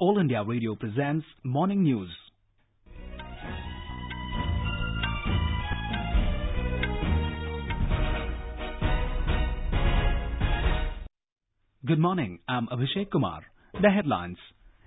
All India Radio presents Morning News. Good morning. I'm Abhishek Kumar. The headlines.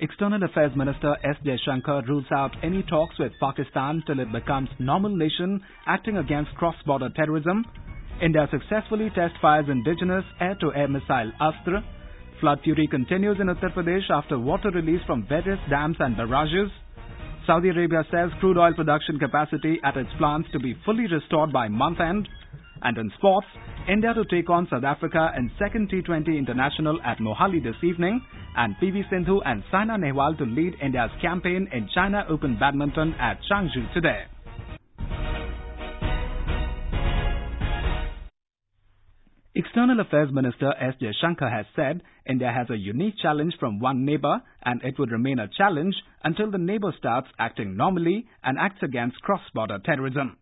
External Affairs Minister S. Jaishankar rules out any talks with Pakistan till it becomes normal nation acting against cross-border terrorism. India successfully test fires indigenous air-to-air missile Astra. Flood fury continues in Uttar Pradesh after water release from various dams and barrages. Saudi Arabia says crude oil production capacity at its plants to be fully restored by month end. And in sports, India to take on South Africa in second T20 International at Mohali this evening, and PV Sindhu and Saina Nehwal to lead India's campaign in China Open Badminton at Changzhou today. External Affairs Minister S. Jaishankar has said India has a unique challenge from one neighbor and it would remain a challenge until the neighbor starts acting normally and acts against cross-border terrorism.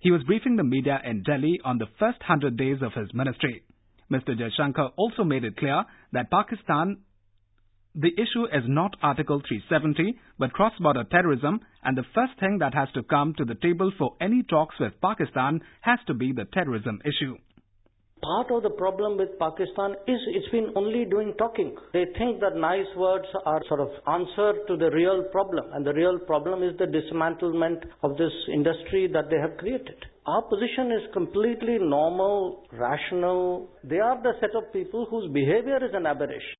He was briefing the media in Delhi on the first 100 days of his ministry. Mr. Jaishankar also made it clear that Pakistan the issue is not Article 370 but cross-border terrorism and the first thing that has to come to the table for any talks with Pakistan has to be the terrorism issue part of the problem with Pakistan is it's been only doing talking. They think that nice words are sort of answer to the real problem, and the real problem is the dismantlement of this industry that they have created. Our position is completely normal, rational. They are the set of people whose behavior is an aberration.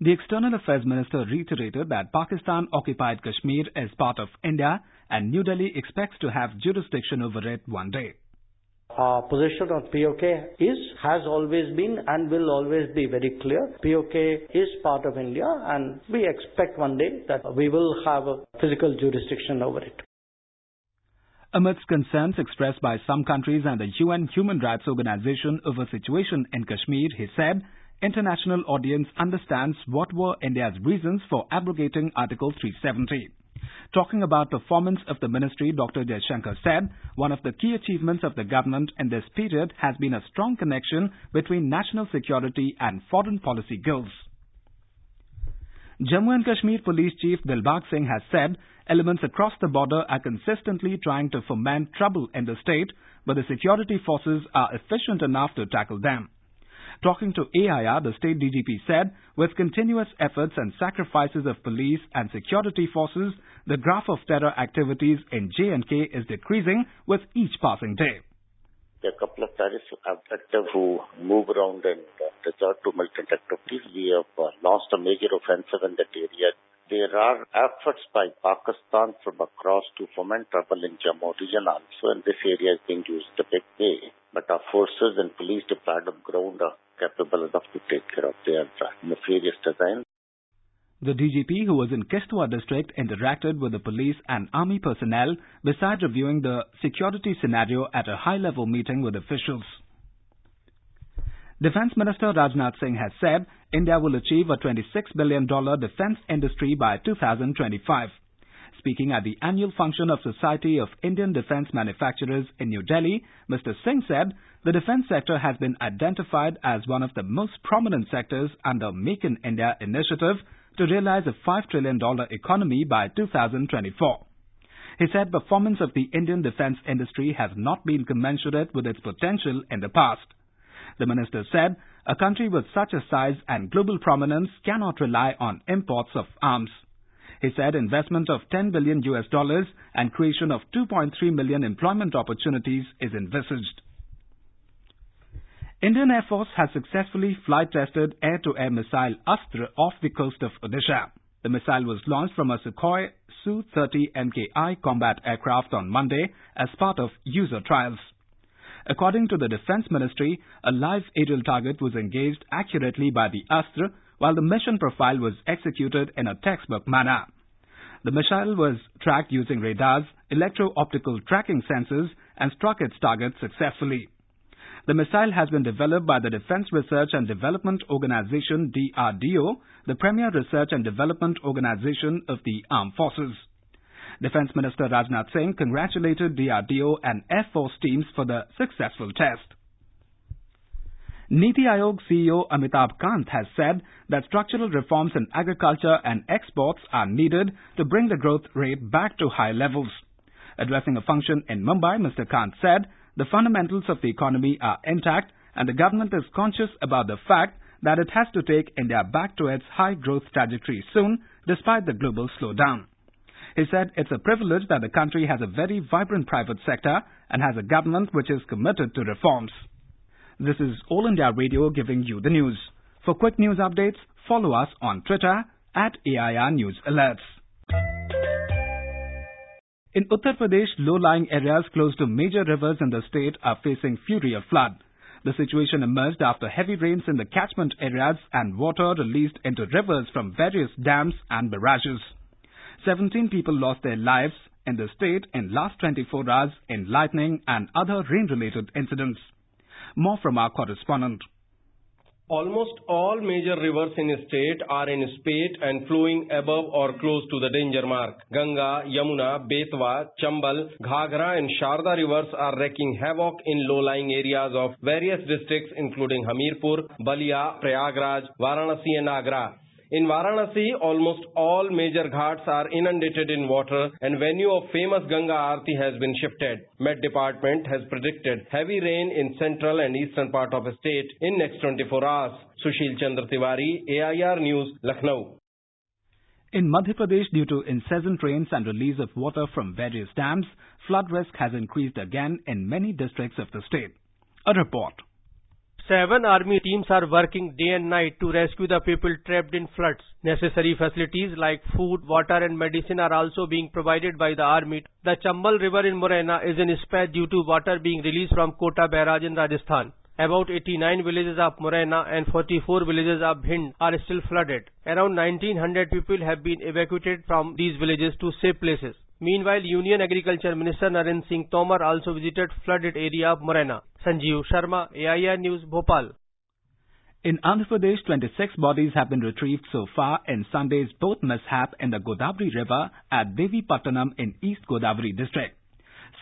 The External Affairs Minister reiterated that Pakistan occupied Kashmir as part of India and New Delhi expects to have jurisdiction over it one day. Our position on POK is, has always been and will always be very clear. POK is part of India and we expect one day that we will have a physical jurisdiction over it. Amidst concerns expressed by some countries and the UN Human Rights Organization over situation in Kashmir, he said, international audience understands what were India's reasons for abrogating Article 370. Talking about performance of the ministry, Dr. Jaishankar said, one of the key achievements of the government in this period has been a strong connection between national security and foreign policy goals. Jammu and Kashmir Police Chief Dilbag Singh has said elements across the border are consistently trying to foment trouble in the state, but the security forces are efficient enough to tackle them. Talking to AIR, the state DGP said, with continuous efforts and sacrifices of police and security forces, the graph of terror activities in J&K is decreasing with each passing day. There are a couple of terrorists active who move around and uh, resort to militant activities. We have uh, lost a major offensive in that area. There are efforts by Pakistan from across to foment trouble in Jammu region also, and this area is being used a big way. But our forces and police deployed on ground are capable enough to take care of their nefarious. The DGP, who was in Kishtwar district, interacted with the police and army personnel besides reviewing the security scenario at a high-level meeting with officials. Defense Minister Rajnath Singh has said India will achieve a $26 billion defense industry by 2025. Speaking at the annual function of Society of Indian Defence Manufacturers in New Delhi, Mr. Singh said the defence sector has been identified as one of the most prominent sectors under Make in India initiative to realize a $5 trillion economy by 2024. He said performance of the Indian defence industry has not been commensurate with its potential in the past. The minister said a country with such a size and global prominence cannot rely on imports of arms. He said investment of 10 billion US dollars and creation of 2.3 million employment opportunities is envisaged. Indian Air Force has successfully flight tested air-to-air missile Astra off the coast of Odisha. The missile was launched from a Sukhoi Su-30 MKI combat aircraft on Monday as part of user trials. According to the Defense Ministry, a live aerial target was engaged accurately by the Astra while the mission profile was executed in a textbook manner. The missile was tracked using radars, electro-optical tracking sensors and struck its target successfully. The missile has been developed by the Defense Research and Development Organization DRDO, the premier research and development organization of the armed forces. Defense Minister Rajnath Singh congratulated DRDO and Air Force teams for the successful test. Niti Aayog CEO Amitabh Kant has said that structural reforms in agriculture and exports are needed to bring the growth rate back to high levels. Addressing a function in Mumbai, Mr. Kant said the fundamentals of the economy are intact and the government is conscious about the fact that it has to take India back to its high growth trajectory soon despite the global slowdown. He said it's a privilege that the country has a very vibrant private sector and has a government which is committed to reforms. This is All India Radio giving you the news. For quick news updates, follow us on Twitter at AIR News Alerts. In Uttar Pradesh, low-lying areas close to major rivers in the state are facing fury of flood. The situation emerged after heavy rains in the catchment areas and water released into rivers from various dams and barrages. 17 people lost their lives in the state in last 24 hours in lightning and other rain-related incidents. More from our correspondent. Almost all major rivers in state are in spate and flowing above or close to the danger mark. Ganga, Yamuna, Betwa, Chambal, Ghaghra and Sharda rivers are wreaking havoc in low-lying areas of various districts including Hamirpur, Balia, Prayagraj, Varanasi and Agra. In Varanasi, almost all major ghats are inundated in water and venue of famous Ganga Aarti has been shifted. Met Department has predicted heavy rain in central and eastern part of the state in next 24 hours. Sushil Chandra Tiwari, AIR News, Lucknow. In Madhya Pradesh, due to incessant rains and release of water from various dams, flood risk has increased again in many districts of the state. A report. Seven army teams are working day and night to rescue the people trapped in floods. Necessary facilities like food, water and medicine are also being provided by the army. The Chambal river in Morena is in spate due to water being released from Kota barrage in Rajasthan. About 89 villages of Morena and 44 villages of Bhind are still flooded. Around 1900 people have been evacuated from these villages to safe places. Meanwhile, Union Agriculture Minister Narendra Singh Tomar also visited flooded area of Morena. Sanjeev Sharma, AIR News, Bhopal. In Andhra Pradesh, 26 bodies have been retrieved so far in Sunday's boat mishap in the Godavari River at Devi Pattanam in East Godavari district.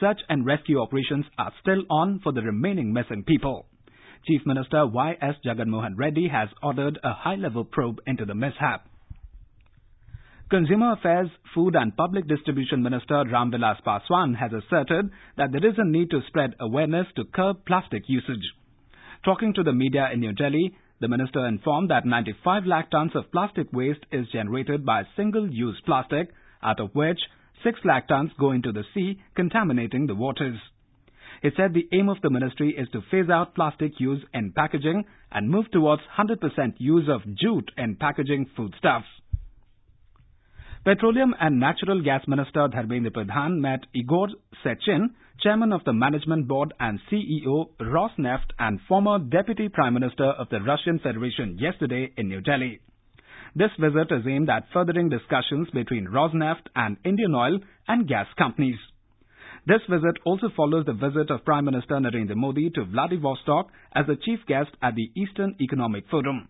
Search and rescue operations are still on for the remaining missing people. Chief Minister Y.S. Jaganmohan Reddy has ordered a high-level probe into the mishap. Consumer Affairs, Food and Public Distribution Minister Ramvilas Paswan has asserted that there is a need to spread awareness to curb plastic usage. Talking to the media in New Delhi, the minister informed that 95 lakh tons of plastic waste is generated by single-use plastic, out of which 6 lakh tons go into the sea, contaminating the waters. He said the aim of the ministry is to phase out plastic use in packaging and move towards 100% use of jute in packaging foodstuffs. Petroleum and Natural Gas Minister Dharmendra Pradhan met Igor Sechin, Chairman of the Management Board and CEO Rosneft and former Deputy Prime Minister of the Russian Federation yesterday in New Delhi. This visit is aimed at furthering discussions between Rosneft and Indian oil and gas companies. This visit also follows the visit of Prime Minister Narendra Modi to Vladivostok as a chief guest at the Eastern Economic Forum.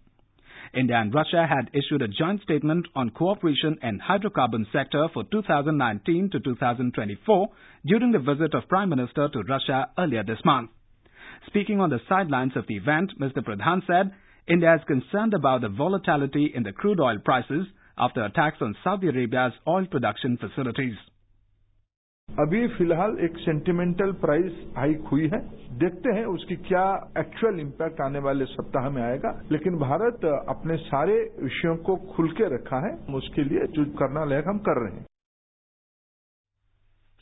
India and Russia had issued a joint statement on cooperation in hydrocarbon sector for 2019 to 2024 during the visit of Prime Minister to Russia earlier this month. Speaking on the sidelines of the event, Mr. Pradhan said India is concerned about the volatility in the crude oil prices after attacks on Saudi Arabia's oil production facilities. अभी फ़िलहाल एक sentimental price hike हुई है देखते हैं उसकी क्या actual impact आने वाले सप्ताह में आएगा लेकिन भारत अपने सारे विषयों को खुल के रखा है उसके लिए जो करना रहेगा हम कर रहे हैं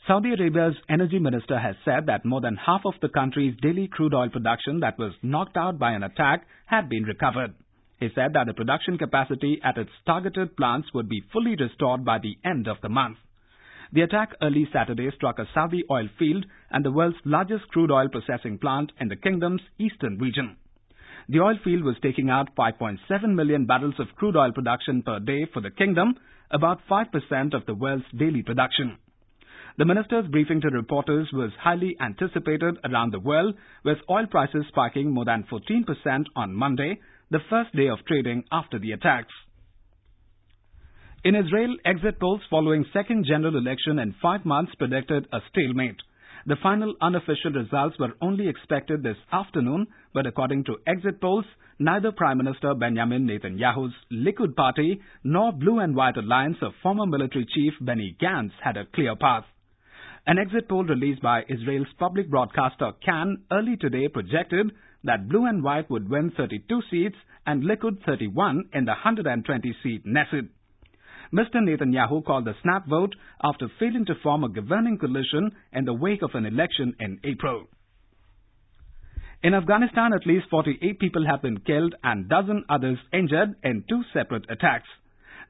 Saudi Arabia's energy minister has said that more than half of the country's daily crude oil production that was knocked out by an attack had been recovered. He said that the production capacity at its targeted plants would be fully restored by the end of the month. The attack early Saturday struck a Saudi oil field and the world's largest crude oil processing plant in the kingdom's eastern region. The oil field was taking out 5.7 million barrels of crude oil production per day for the kingdom, about 5% of the world's daily production. The minister's briefing to reporters was highly anticipated around the world, with oil prices spiking more than 14% on Monday, the first day of trading after the attacks. In Israel, exit polls following second general election in five months predicted a stalemate. The final unofficial results were only expected this afternoon, but according to exit polls, neither Prime Minister Benjamin Netanyahu's Likud party nor Blue and White alliance of former military chief Benny Gantz had a clear path. An exit poll released by Israel's public broadcaster Kan early today projected that Blue and White would win 32 seats and Likud 31 in the 120-seat Knesset. Mr. Netanyahu called the snap vote after failing to form a governing coalition in the wake of an election in April. In Afghanistan, at least 48 people have been killed and dozen others injured in two separate attacks.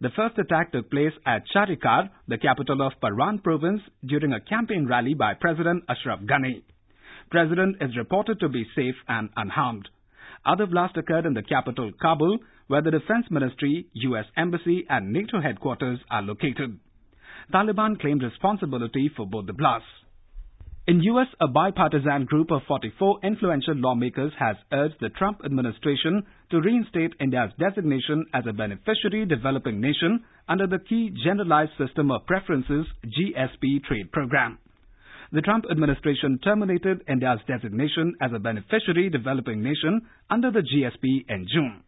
The first attack took place at Charikar, the capital of Parwan province, during a campaign rally by President Ashraf Ghani. President is reported to be safe and unharmed. Other blasts occurred in the capital, Kabul, where the Defense Ministry, U.S. Embassy and NATO headquarters are located. Taliban claimed responsibility for both the blasts. In U.S., a bipartisan group of 44 influential lawmakers has urged the Trump administration to reinstate India's designation as a beneficiary developing nation under the Key Generalized System of Preferences GSP trade program. The Trump administration terminated India's designation as a beneficiary developing nation under the GSP in June.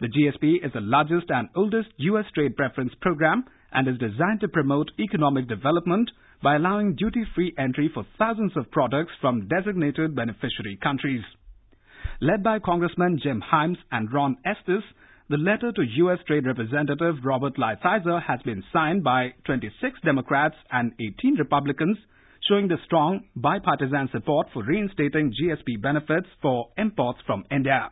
The GSP is the largest and oldest U.S. trade preference program and is designed to promote economic development by allowing duty-free entry for thousands of products from designated beneficiary countries. Led by Congressman Jim Himes and Ron Estes, the letter to U.S. Trade Representative Robert Lighthizer has been signed by 26 Democrats and 18 Republicans showing the strong bipartisan support for reinstating GSP benefits for imports from India.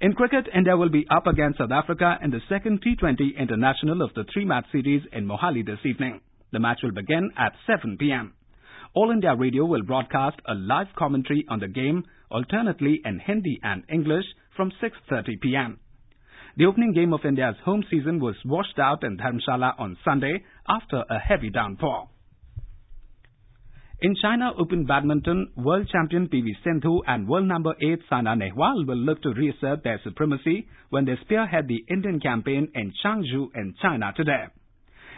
In cricket, India will be up against South Africa in the second T20 international of the three-match series in Mohali this evening. The match will begin at 7 p.m. All India Radio will broadcast a live commentary on the game alternately in Hindi and English from 6.30 p.m. The opening game of India's home season was washed out in Dharamshala on Sunday after a heavy downpour. In China Open Badminton, world champion PV Sindhu and world number 8 Saina Nehwal will look to reassert their supremacy when they spearhead the Indian campaign in Changzhou in China today.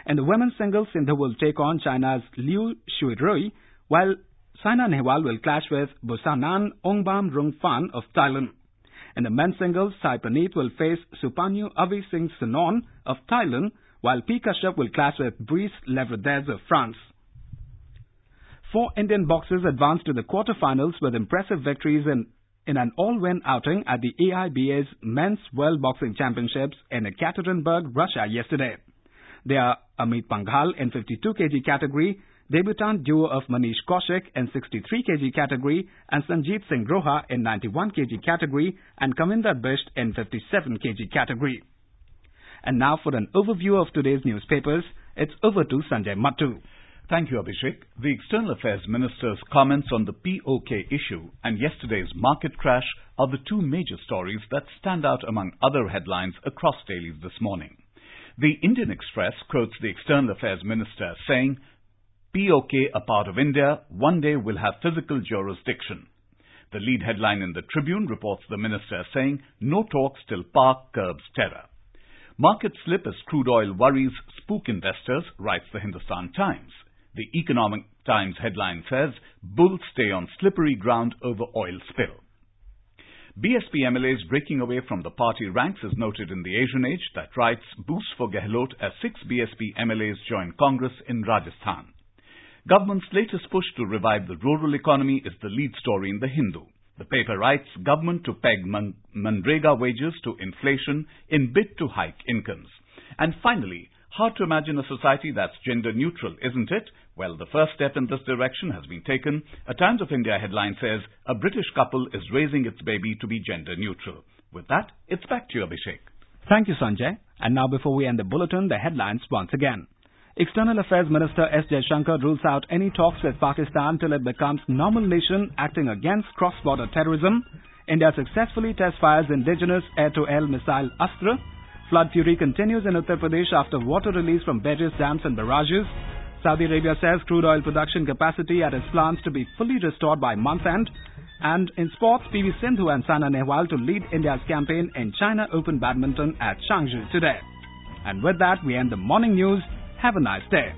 In the women's singles, Sindhu will take on China's Liu Shuirui, while Saina Nehwal will clash with Busanan Ongbamrungphan of Thailand. In the men's singles, Sai will face Supanyu Avi Singh of Thailand, while P. Kashyap will clash with Brice Leverdez of France. Four Indian boxers advanced to the quarterfinals with impressive victories in, in an all-win outing at the AIBA's Men's World Boxing Championships in Ekaterinburg, Russia yesterday. They are Amit Panghal in 52 kg category, debutant duo of Manish Kaushik in 63 kg category and Sanjeet Singh Roha in 91 kg category and Kavinder Bisht in 57 kg category. And now for an overview of today's newspapers, it's over to Sanjay Mattu. Thank you, Abhishek. The External Affairs Minister's comments on the POK issue and yesterday's market crash are the two major stories that stand out among other headlines across dailies this morning. The Indian Express quotes the External Affairs Minister saying, POK a part of India one day will have physical jurisdiction. The lead headline in the Tribune reports the minister saying, no talks till Pak curbs terror. Market slip as crude oil worries spook investors, writes the Hindustan Times. The Economic Times headline says, Bulls stay on slippery ground over oil spill. BSP MLAs breaking away from the party ranks is noted in the Asian Age that writes, Boost for Gehlot as six BSP MLAs join Congress in Rajasthan. Government's latest push to revive the rural economy is the lead story in the Hindu. The paper writes, government to peg Manrega wages to inflation in bid to hike incomes. And finally, hard to imagine a society that's gender neutral, isn't it? Well, the first step in this direction has been taken. A Times of India headline says, a British couple is raising its baby to be gender neutral. With that, it's back to you, Abhishek. Thank you, Sanjay. And now before we end the bulletin, the headlines once again. External Affairs Minister S. Jaishankar rules out any talks with Pakistan till it becomes normal nation acting against cross-border terrorism. India successfully test fires indigenous air-to-air missile Astra. Flood fury continues in Uttar Pradesh after water release from various dams and barrages. Saudi Arabia says crude oil production capacity at its plants to be fully restored by month end. And in sports, PV Sindhu and Saina Nehwal to lead India's campaign in China Open Badminton at Changzhou today. And with that, we end the morning news. Have a nice day.